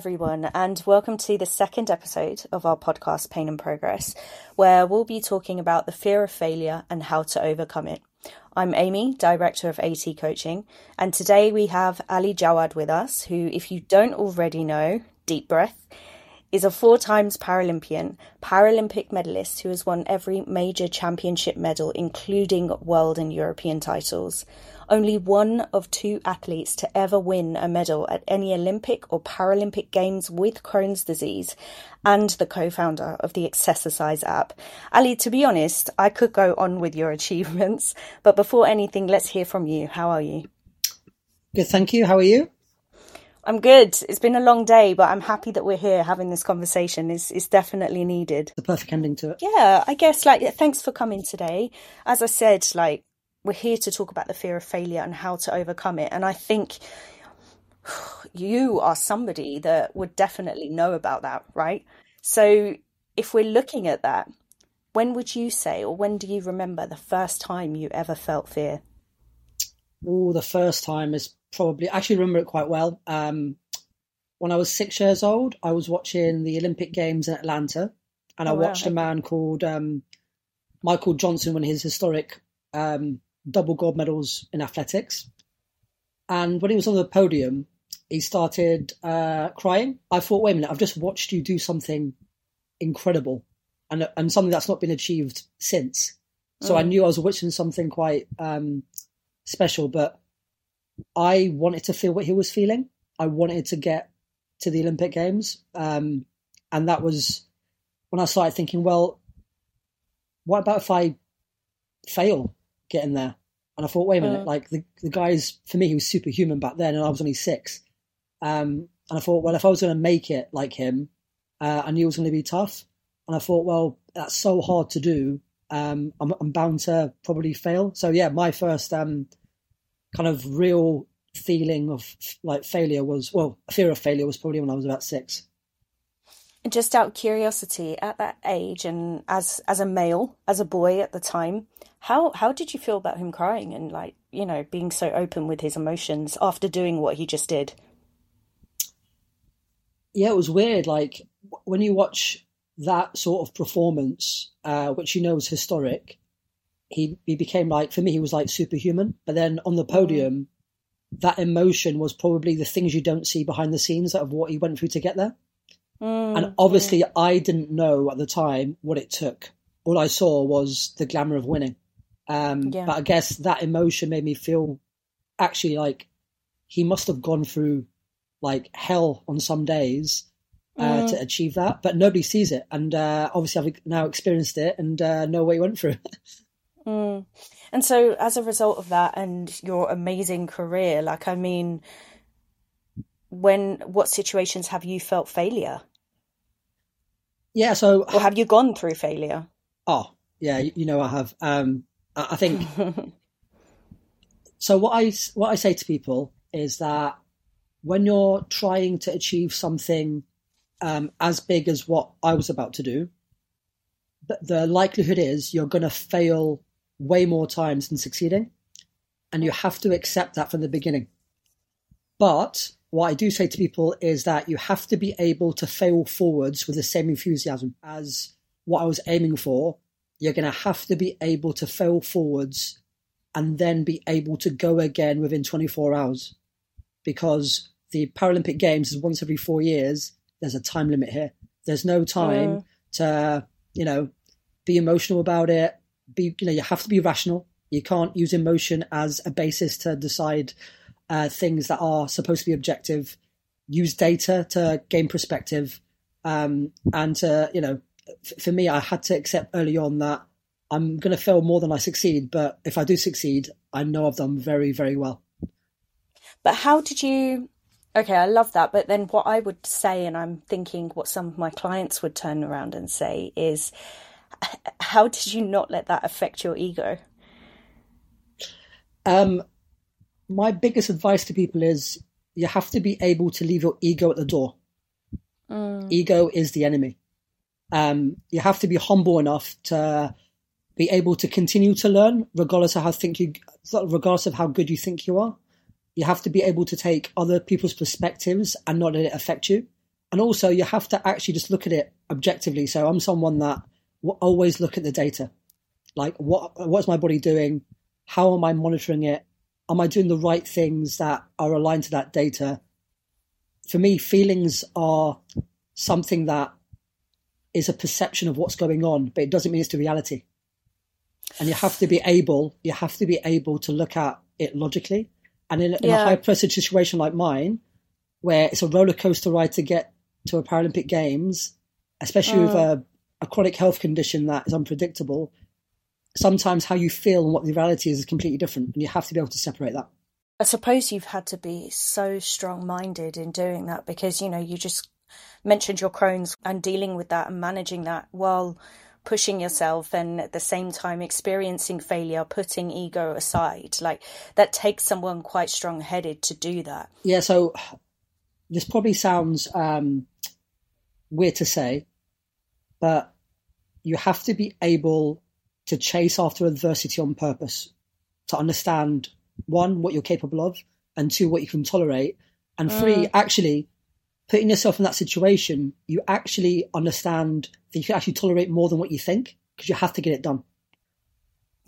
Everyone, and welcome to the second episode of our podcast, Pain and Progress, where we'll be talking about the fear of failure and how to overcome it. I'm Amy, Director of AT Coaching, and today we have Ali Jawad with us, who, if you don't already know, deep breath, is a four times Paralympian, Paralympic medalist who has won every major championship medal, including world and European titles. Only one of two athletes to ever win a medal at any Olympic or Paralympic Games with Crohn's disease, and the co founder of the Accessercise app. Ali, to be honest, I could go on with your achievements, but before anything, let's hear from you. How are you? Good, thank you. How are you? I'm good. It's been a long day, but I'm happy that we're here having this conversation. It's, it's definitely needed. The perfect ending to it. Yeah, I guess, like, thanks for coming today. As I said, like, we're here to talk about the fear of failure and how to overcome it. And I think you are somebody that would definitely know about that, right? So if we're looking at that, when would you say, or when do you remember the first time you ever felt fear? Oh, the first time is probably I actually remember it quite well. Um, when I was six years old, I was watching the Olympic Games in Atlanta, and I Oh, wow. watched a man called um, Michael Johnson win his historic um, double gold medals in athletics. And when he was on the podium, he started uh, crying. I thought, wait a minute, I've just watched you do something incredible, and and something that's not been achieved since. So I Mm. knew I was watching something quite um, special, but I wanted to feel what he was feeling. I wanted to get to the Olympic Games. Um, and that was when I started thinking, well, what about if I fail getting there? And I thought, wait a minute, Mm. like the, the guy's, for me, he was superhuman back then, and I was only six. Um, and I thought, well, if I was going to make it like him, uh, I knew it was going to be tough. And I thought, well, that's so hard to do. Um, I'm, I'm bound to probably fail. So yeah, my first um, kind of real feeling of like failure was well fear of failure was probably when i was about six Just out of curiosity, at that age, and as as a male, as a boy at the time, how how did you feel about him crying and like you know being so open with his emotions after doing what he just did? yeah it was weird. Like when you watch that sort of performance uh, which you know is historic he he became like for me he was like superhuman. But then on the podium that emotion was probably the things you don't see behind the scenes of what he went through to get there Mm, and obviously i didn't know at the time what it took all i saw was the glamour of winning um, Yeah. but i guess that emotion made me feel actually like he must have gone through like hell on some days uh, Mm. to achieve that but nobody sees it and uh, obviously i've now experienced it and uh, know what he went through Mm. And so, as a result of that and your amazing career, like, I mean, when, what situations have you felt failure? Yeah so Or have you gone through failure? oh yeah you, know i have um, i I think so what I what I say to people is that when you're trying to achieve something um, as big as what I was about to do, the, the likelihood is you're going to fail way more times than succeeding, and you have to accept that from the beginning. But what I do say to people is that you have to be able to fail forwards with the same enthusiasm as what I was aiming for. You're going to have to be able to fail forwards and then be able to go again within 24 hours because the Paralympic Games is once every four years. There's a time limit here. There's no time Mm. to, you know, be emotional about it. Be, you know, you have to be rational. You can't use emotion as a basis to decide uh, things that are supposed to be objective. Use data to gain perspective, um, and to, you know, f- for me, I had to accept early on that I'm going to fail more than I succeed. But if I do succeed, I know I've done very, very well. But how did you? Okay, I love that. But then what I would say, and I'm thinking what some of my clients would turn around and say is, how did you not let that affect your ego? Um, my biggest advice to people is you have to be able to leave your ego at the door. Mm. Ego is the enemy. Um, you have to be humble enough to be able to continue to learn, regardless of how think you, regardless of how good you think you are. you have to be able to take other people's perspectives and not let it affect you. And also, you have to actually just look at it objectively. So I'm someone that will always look at the data, like what what's my body doing, how am I monitoring it, am I doing the right things that are aligned to that data. For me, feelings are something that is a perception of what's going on, but it doesn't mean it's the reality. And you have to be able, you have to be able to look at it logically. And in, in Yeah. a high pressure situation like mine, where it's a roller coaster ride to get to a Paralympic Games, especially with mm. a, a chronic health condition that is unpredictable, sometimes how you feel and what the reality is is completely different. And you have to be able to separate that. I suppose you've had to be so strong minded in doing that because, you know, you just mentioned your Crohn's and dealing with that and managing that while pushing yourself and at the same time experiencing failure, putting ego aside. Like that takes someone quite strong headed to do that. Yeah, so this probably sounds um, weird to say, but you have to be able to chase after adversity on purpose to understand one, what you're capable of, and two, what you can tolerate, and mm. three, actually putting yourself in that situation, you actually understand that you can actually tolerate more than what you think because you have to get it done.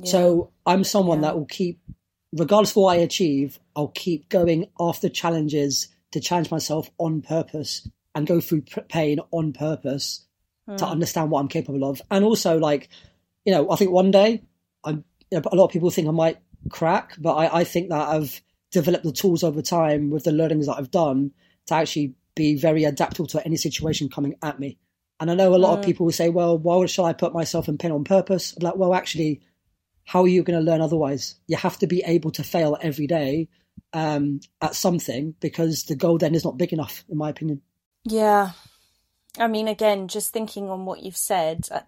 So I'm someone Yeah. that will keep, regardless of what I achieve, I'll keep going after challenges to challenge myself on purpose and go through pain on purpose mm. to understand what I'm capable of. And also, like, you know, I think one day, I'm. You know, a lot of people think I might crack, but I, I think that I've developed the tools over time with the learnings that I've done to actually be very adaptable to any situation coming at me. And I know a lot of people will say, well, why shall I put myself in pain on purpose? I'm like, well, actually, how are you going to learn otherwise? You have to be able to fail every day um, at something because the goal then is not big enough, in my opinion. Yeah. I mean, again, just thinking on what you've said, uh,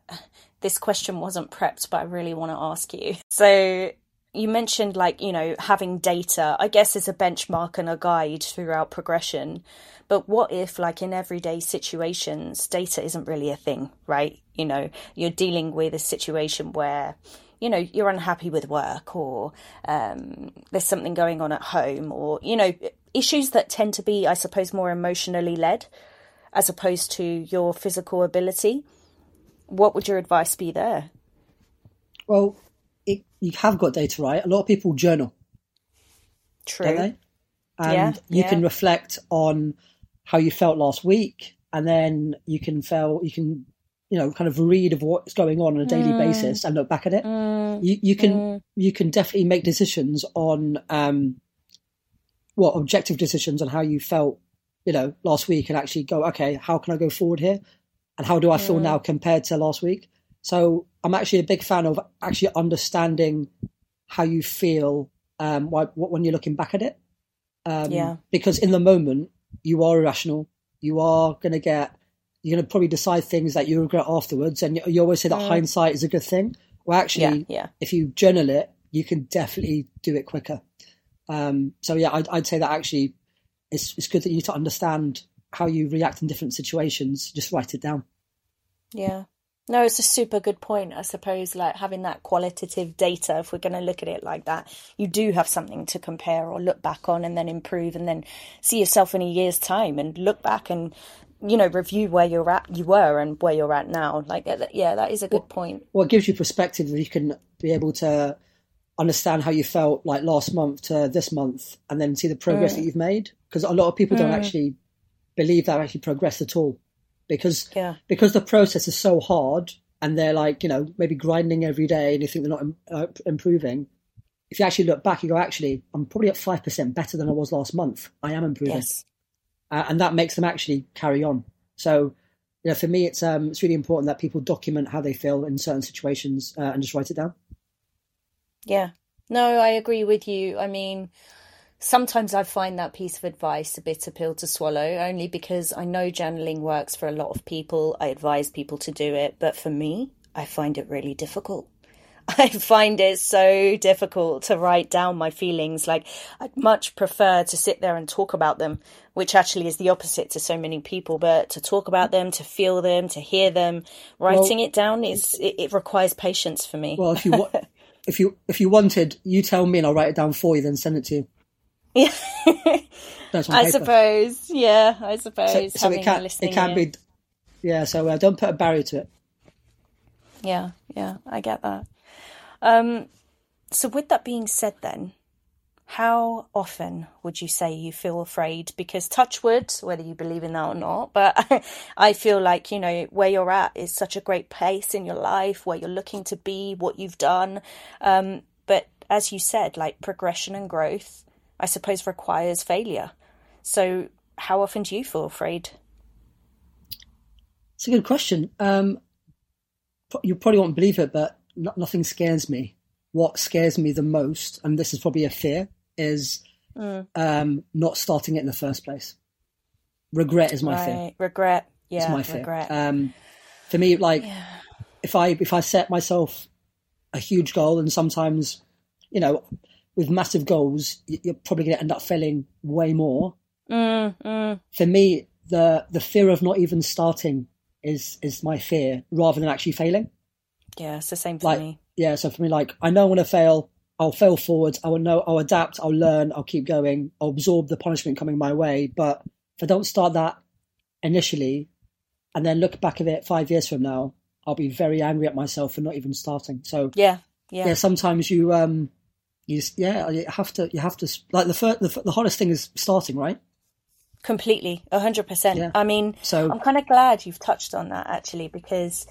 this question wasn't prepped, but I really want to ask you. So, you mentioned like, you know, having data, I guess, is a benchmark and a guide throughout progression. But what if, like, in everyday situations, data isn't really a thing, right? You know, you're dealing with a situation where, you know, you're unhappy with work or um, there's something going on at home or, you know, issues that tend to be, I suppose, more emotionally led as opposed to your physical ability. What would your advice be there? Well, it, you have got data, right? A lot of people journal, True. don't they? And Yeah, you yeah. can reflect on how you felt last week, and then you can feel you can you know kind of read of what's going on on a daily Mm. basis and look back at it. you, you can you can definitely make decisions on um what objective decisions on how you felt you know last week and actually go okay how can i go forward here and how do i feel now compared to last week so i'm actually a big fan of actually understanding how you feel um why, when you're looking back at it um Yeah. because in the moment you are irrational you are going to get you're going to probably decide things that you regret afterwards and you, you always say that hindsight is a good thing well actually Yeah, yeah. if you journal it, you can definitely do it quicker. Um, so yeah, I'd, I'd say that actually it's, it's good that you need to understand how you react in different situations. Just write it down. Yeah. No, it's a super good point. I suppose, like having that qualitative data, if we're going to look at it like that, you do have something to compare or look back on and then improve and then see yourself in a year's time and look back and, you know, review where you're at, you were and where you're at now. Like, yeah, that is a good point. Well, it gives you perspective that you can be able to understand how you felt like last month to this month and then see the progress mm. that you've made. Because a lot of people don't mm. actually believe that they've actually progressed at all because Yeah. because the process is so hard and they're like you know maybe grinding every day and you think they're not uh, improving if you actually look back you go actually i'm probably at 5% better than i was last month i am improving Yes. uh, and that makes them actually carry on so you know for me it's um it's really important that people document how they feel in certain situations uh, and just write it down Yeah. No, I agree with you. I mean, sometimes I find that piece of advice a bitter pill to swallow, only because I know journaling works for a lot of people. I advise people to do it, but for me, I find it really difficult. I find it so difficult to write down my feelings. Like, I'd much prefer to sit there and talk about them, which actually is the opposite to so many people. But to talk about them, to feel them, to hear them, writing it down is, it, it requires patience for me. well if you wa- if you if you wanted you tell me and i'll write it down for you then send it to you Yeah. That's I paper. suppose. Yeah, I suppose. So, so it can it can be. Yeah, so uh, don't put a barrier to it. Yeah, yeah, I get that. Um, so with that being said, then, how often would you say you feel afraid? Because touch wood, whether you believe in that or not, but I feel like you know where you're at is such a great place in your life, where you're looking to be, what you've done. Um, but as you said, like progression and growth, I suppose requires failure. So how often do you feel afraid? It's a good question. Um, you probably won't believe it, but no, nothing scares me. What scares me the most, and this is probably a fear, is um, not starting it in the first place. Regret is my fear. Right, regret. It's Yeah, my fear. regret. Um, for me, like if I if I set myself a huge goal, and sometimes, you know, with massive goals, you're probably going to end up failing way more. Mm, mm. For me, the the fear of not even starting is is my fear rather than actually failing. Yeah, it's the same for Like, me. yeah, so for me, like I know I'm going to fail. I'll fail forwards. I will know. I'll adapt. I'll learn. I'll keep going. I'll absorb the punishment coming my way. But if I don't start that initially, and then look back at it five years from now, I'll be very angry at myself for not even starting. So Yeah, yeah, yeah, sometimes you um, you just, yeah, you have to you have to like the first, the, the hardest thing is starting, right? completely, a hundred percent. Yeah. I mean, So I'm kind of glad you've touched on that actually, because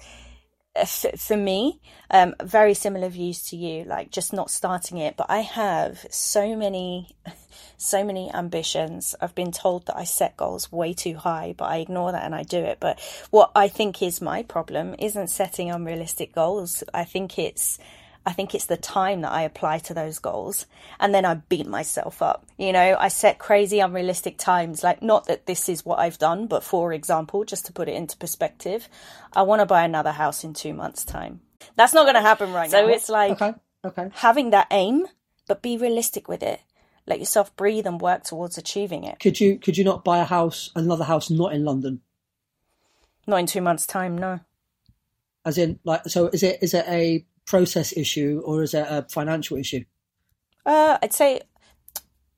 uh, f- for me, um, very similar views to you, like just not starting it. But I have so many, so many ambitions. I've been told that I set goals way too high, but I ignore that and I do it. But what I think is my problem isn't setting unrealistic goals. I think it's I think it's the time that I apply to those goals. And then I beat myself up. You know, I set crazy, unrealistic times. Like, not that this is what I've done, but for example, just to put it into perspective, I want to buy another house in two months' time. That's not going to happen right now. So it's like okay, okay. having that aim, but be realistic with it. Let yourself breathe and work towards achieving it. Could you could you not buy a house, another house, not in London? Not in two months' time, no. As in, like, so is it is it a process issue or is it a financial issue? Uh, I'd say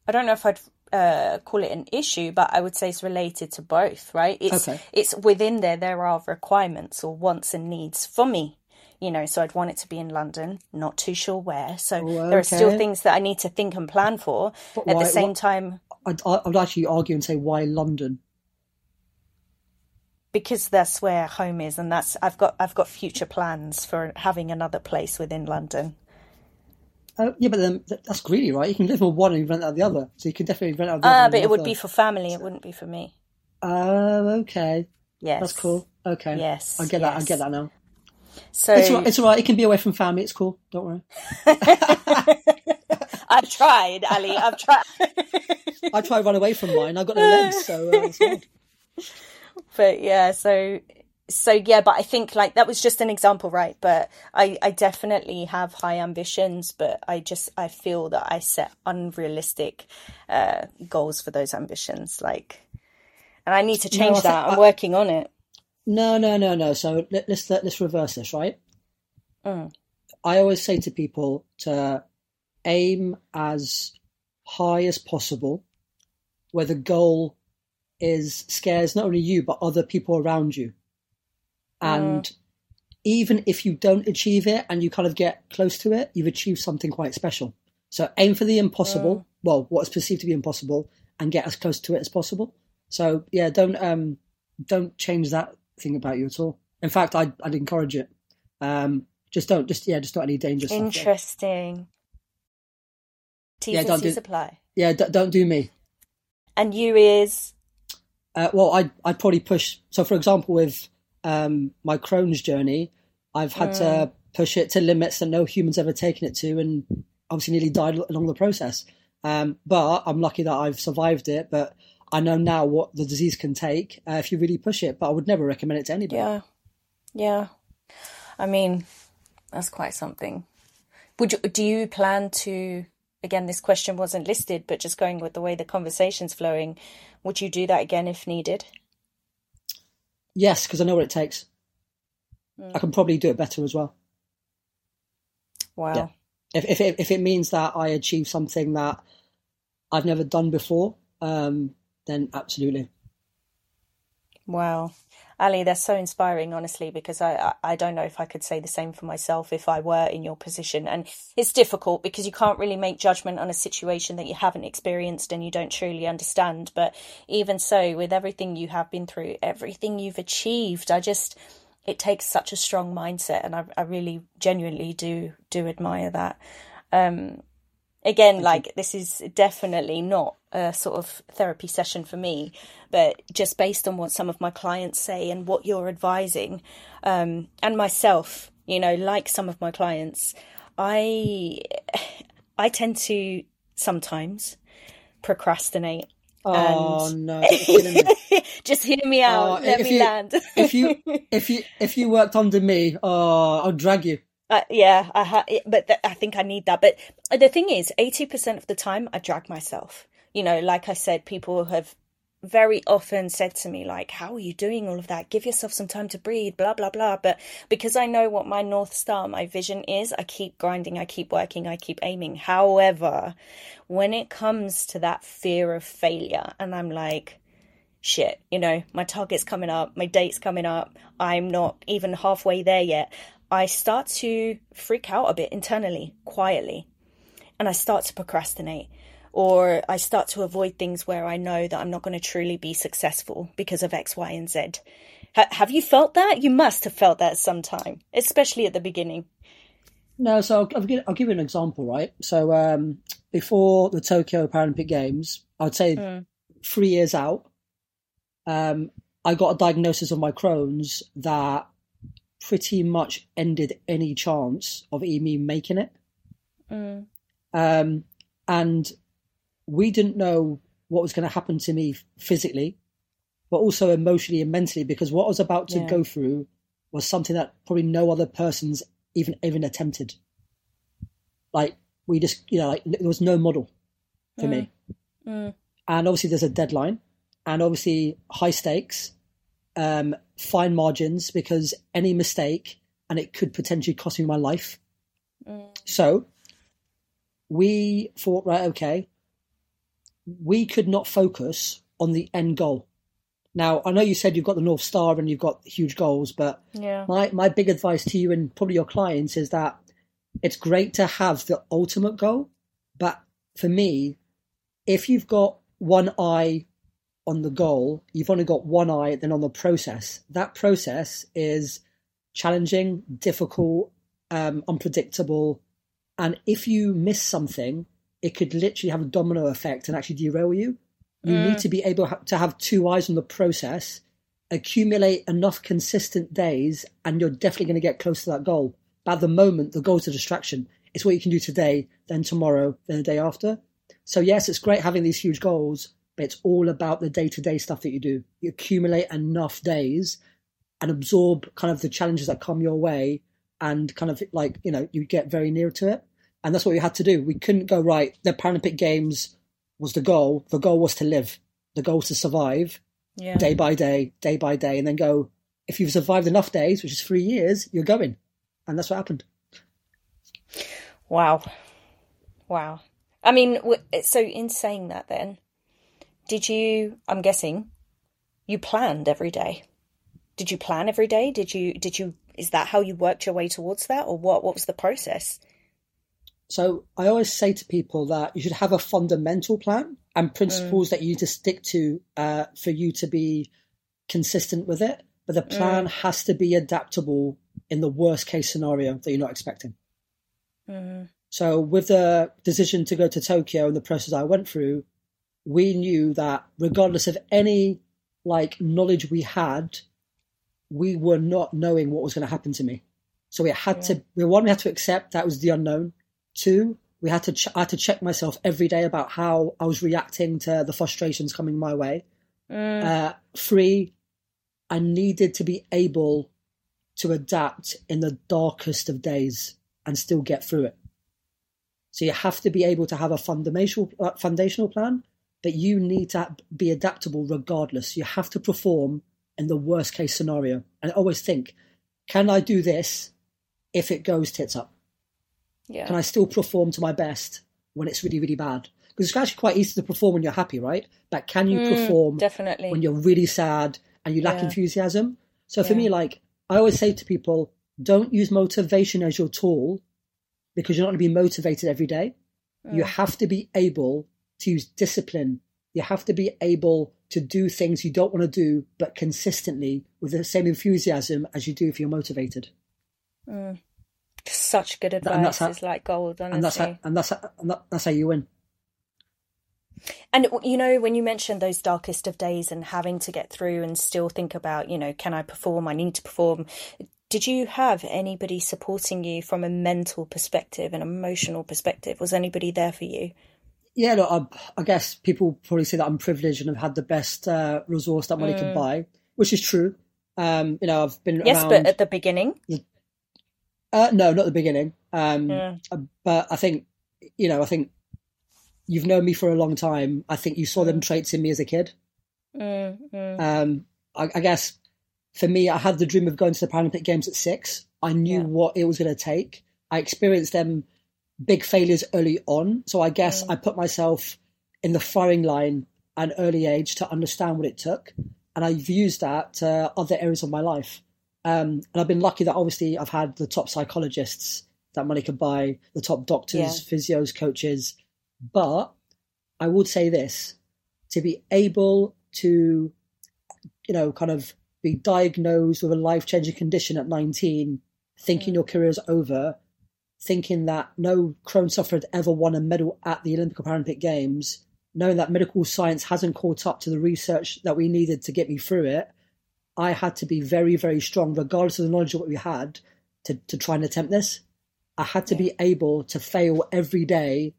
I don't know if I'd uh, call it an issue, but I would say it's related to both, right? It's Okay. it's within there. There are requirements or wants and needs for me, you know. So I'd want it to be in London. Not too sure where. So Oh, there are still things that I need to think and plan for. But At why- the same what- time, I'd, I would actually argue and say why London? Because that's where home is, and that's I've got I've got future plans for having another place within London. Uh, yeah, but then that's greedy, right? You can live with one and rent out the other, so you can definitely rent out the Ah, other. but it would be for family. It wouldn't be for me. Oh, okay, Yes, that's cool. Okay, Yes, I get that. I get that now. So It's all right. It's all right. It can be away from family. It's cool. Don't worry. I've tried, Ali. I've tried. I try to run away from mine. I've got no legs, so uh. but yeah, so so yeah, but I think like that was just an example, right? But I I definitely have high ambitions, but I just I feel that I set unrealistic uh goals for those ambitions, like, and I need to change think that. I'm I- working on it. No, no, no, no. So let, let's let, let's reverse this, right? Mm. I always say to people to aim as high as possible, where the goal is scares not only you but other people around you. And even if you don't achieve it and you kind of get close to it, you've achieved something quite special. So aim for the impossible, well, what is perceived to be impossible, and get as close to it as possible. So yeah, don't um don't change that thing about you at all. In fact, I'd I'd encourage it. Um, just don't, just yeah, just not any dangerous. Interesting. T's Yeah, and don't do- apply. Yeah, d- don't do me. And you is Uh, well, I'd, I'd probably push. So, for example, with um, my Crohn's journey, I've had to push it to limits that no human's ever taken it to, and obviously nearly died along the process. Um, but I'm lucky that I've survived it. But I know now what the disease can take uh, if you really push it. But I would never recommend it to anybody. yeah, yeah. I mean, that's quite something. Would you, do you plan to? Again, this question wasn't listed, but just going with the way the conversation's flowing, would you do that again if needed? Yes, because I know what it takes. Mm. I can probably do it better as well. Wow. Yeah. If if it, if it means that I achieve something that I've never done before, um, then absolutely. Wow. Ali, that's so inspiring, honestly, because I, I don't know if I could say the same for myself if I were in your position. And it's difficult because you can't really make judgment on a situation that you haven't experienced and you don't truly understand. But even so, with everything you have been through, everything you've achieved, I just, it takes such a strong mindset. And I, I really genuinely do, do admire that. Um, again, like this is definitely not a sort of therapy session for me, but just based on what some of my clients say and what you're advising, um, and myself, you know, like some of my clients, I I tend to sometimes procrastinate. Oh and... no! just hear me out. Oh, Let me you, land. if you if you if you worked under me, oh, I'll drag you. Uh, yeah, I ha- but th- I think I need that. But the thing is, eighty percent of the time, I drag myself. You know, like I said, people have very often said to me like how are you doing all of that give yourself some time to breathe blah blah blah but because i know what my north star my vision is i keep grinding i keep working i keep aiming however when it comes to that fear of failure and i'm like shit you know my target's coming up my date's coming up i'm not even halfway there yet I start to freak out a bit internally, quietly, and I start to procrastinate. Or I start to avoid things where I know that I'm not going to truly be successful because of X, Y, and Z. H- have you felt that? You must have felt that sometime, especially at the beginning. No, so I'll, I'll, give, I'll give you an example, right? So um, before the Tokyo Paralympic Games, I would say mm. three years out, um, I got a diagnosis of my Crohn's that pretty much ended any chance of me making it. Mm. Um, and we didn't know what was going to happen to me physically, but also emotionally and mentally, because what I was about to yeah. go through was something that probably no other person's even even attempted. Like we just, you know, like there was no model for mm. me, mm. and obviously there's a deadline, and obviously high stakes, um, fine margins because any mistake and it could potentially cost me my life. Mm. So we thought, right, okay, we could not focus on the end goal. Now, I know you said you've got the North Star and you've got huge goals, but yeah. my, my big advice to you and probably your clients is that it's great to have the ultimate goal. But for me, if you've got one eye on the goal, you've only got one eye then on the process. That process is challenging, difficult, um, unpredictable. And if you miss something, it could literally have a domino effect and actually derail you. You mm. need to be able to have two eyes on the process, accumulate enough consistent days, and you're definitely going to get close to that goal. But at the moment, the goal is a distraction. It's what you can do today, then tomorrow, then the day after. So, yes, it's great having these huge goals, but it's all about the day to day stuff that you do. You accumulate enough days and absorb kind of the challenges that come your way and kind of like, you know, you get very near to it. And that's what we had to do. We couldn't go, right, the Paralympic Games was the goal. The goal was to live, the goal was to survive yeah. day by day, day by day, and then go, if you've survived enough days, which is three years, you're going. And that's what happened. Wow. Wow. I mean, so in saying that, then, did you, I'm guessing, you planned every day? Did you plan every day? Did you, did you, is that how you worked your way towards that or what, what was the process? So I always say to people that you should have a fundamental plan and principles mm. that you need to stick to uh, for you to be consistent with it. But the plan mm. has to be adaptable in the worst case scenario that you're not expecting. Mm. So with the decision to go to Tokyo and the process I went through, we knew that regardless of any like knowledge we had, we were not knowing what was going to happen to me. So we had yeah. to, we one, we had to accept that was the unknown. Two, we had to, ch- I had to check myself every day about how I was reacting to the frustrations coming my way. Mm. Uh, three, I needed to be able to adapt in the darkest of days and still get through it. So you have to be able to have a foundational uh, foundational plan that you need to be adaptable regardless. You have to perform in the worst case scenario. And always think, can I do this if it goes tits up? Yeah. Can I still perform to my best when it's really, really bad? because it's actually quite easy to perform when you're happy, right? But can you Mm, perform definitely. when you're really sad and you lack Yeah. enthusiasm? So for Yeah. me, like I always say to people, don't use motivation as your tool because you're not going to be motivated every day. You Mm. have to be able to use discipline. You have to be able to do things you don't want to do, but consistently with the same enthusiasm as you do if you're motivated. Mm. Such good and that's advice. how- It's like gold, honestly. And that's how, and that's how, and that's how you win. And you know, when you mentioned those darkest of days and having to get through and still think about, you know, can I perform? I need to perform. Did you have anybody supporting you from a mental perspective, an emotional perspective? Was anybody there for you? Yeah, look, I, I guess people probably say that I'm privileged and have had the best uh, resource that money can buy, which is true. Um, you know, I've been Yes, around. but at the beginning, Uh, no, not the beginning. Um, uh, But I think, you know, I think you've known me for a long time. I think you saw them traits in me as a kid. mm, mm, Um, I, I guess for me, I had the dream of going to the Paralympic Games at six. I knew Yeah. what it was going to take. I experienced them big failures early on. So I guess I put myself in the firing line at an early age to understand what it took. And I've used that to other areas of my life. Um, and I've been lucky that obviously I've had the top psychologists that money could buy, the top doctors, Yeah. physios, coaches. But I would say this to be able to, you know, kind of be diagnosed with a life changing condition at 19, thinking your career's over, thinking that no Crohn sufferer had ever won a medal at the Olympic or Paralympic Games, knowing that medical science hasn't caught up to the research that we needed to get me through it, I had to be very, very strong, regardless of the knowledge of what we had, to, to try and attempt this. I had to be able to fail every day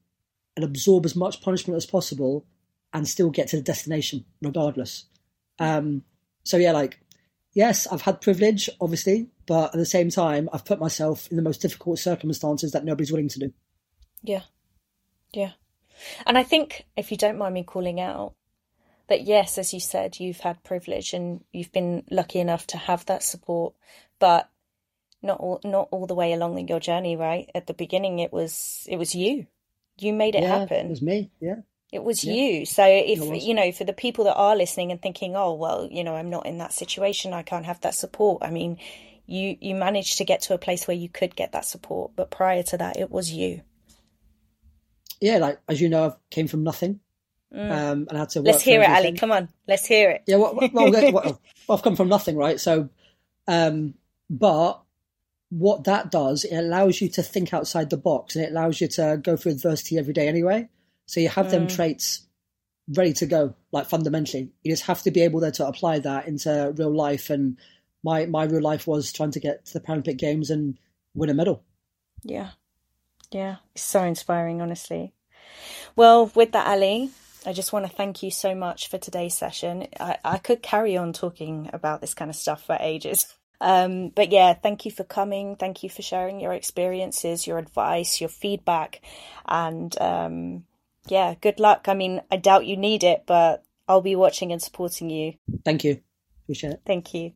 and absorb as much punishment as possible and still get to the destination regardless. Um, so yeah, like, yes, I've had privilege, obviously, but at the same time, I've put myself in the most difficult circumstances that nobody's willing to do. yeah, yeah. And I think, if you don't mind me calling out, that yes, as you said, you've had privilege and you've been lucky enough to have that support, but not all, not all the way along your journey, right? At the beginning, it was it was you. You made it yeah, happen. It was me. Yeah. It was Yeah. you. So if you know, for the people that are listening and thinking, "Oh, well, you know, I'm not in that situation. I can't have that support." I mean, you you managed to get to a place where you could get that support, but prior to that, it was you. Yeah, like as you know, i've came from nothing, um, and I had to. Work Mm. Let's hear it, Ali. Come on, let's hear it. Yeah, well, well, well, I've come from nothing, right? So, um, but what that does, it allows you to think outside the box, and it allows you to go through adversity every day anyway. So you have them traits ready to go, like fundamentally. You just have to be able there to apply that into real life. And my my real life was trying to get to the Paralympic Games and win a medal. Yeah. Yeah. It's so inspiring, honestly. Well, with that, Ali, I just want to thank you so much for today's session. I, I could carry on talking about this kind of stuff for ages. Um, but yeah, thank you for coming. Thank you for sharing your experiences, your advice, your feedback. And um, yeah, good luck. I mean, I doubt you need it, but I'll be watching and supporting you. Thank you. Appreciate it. Thank you.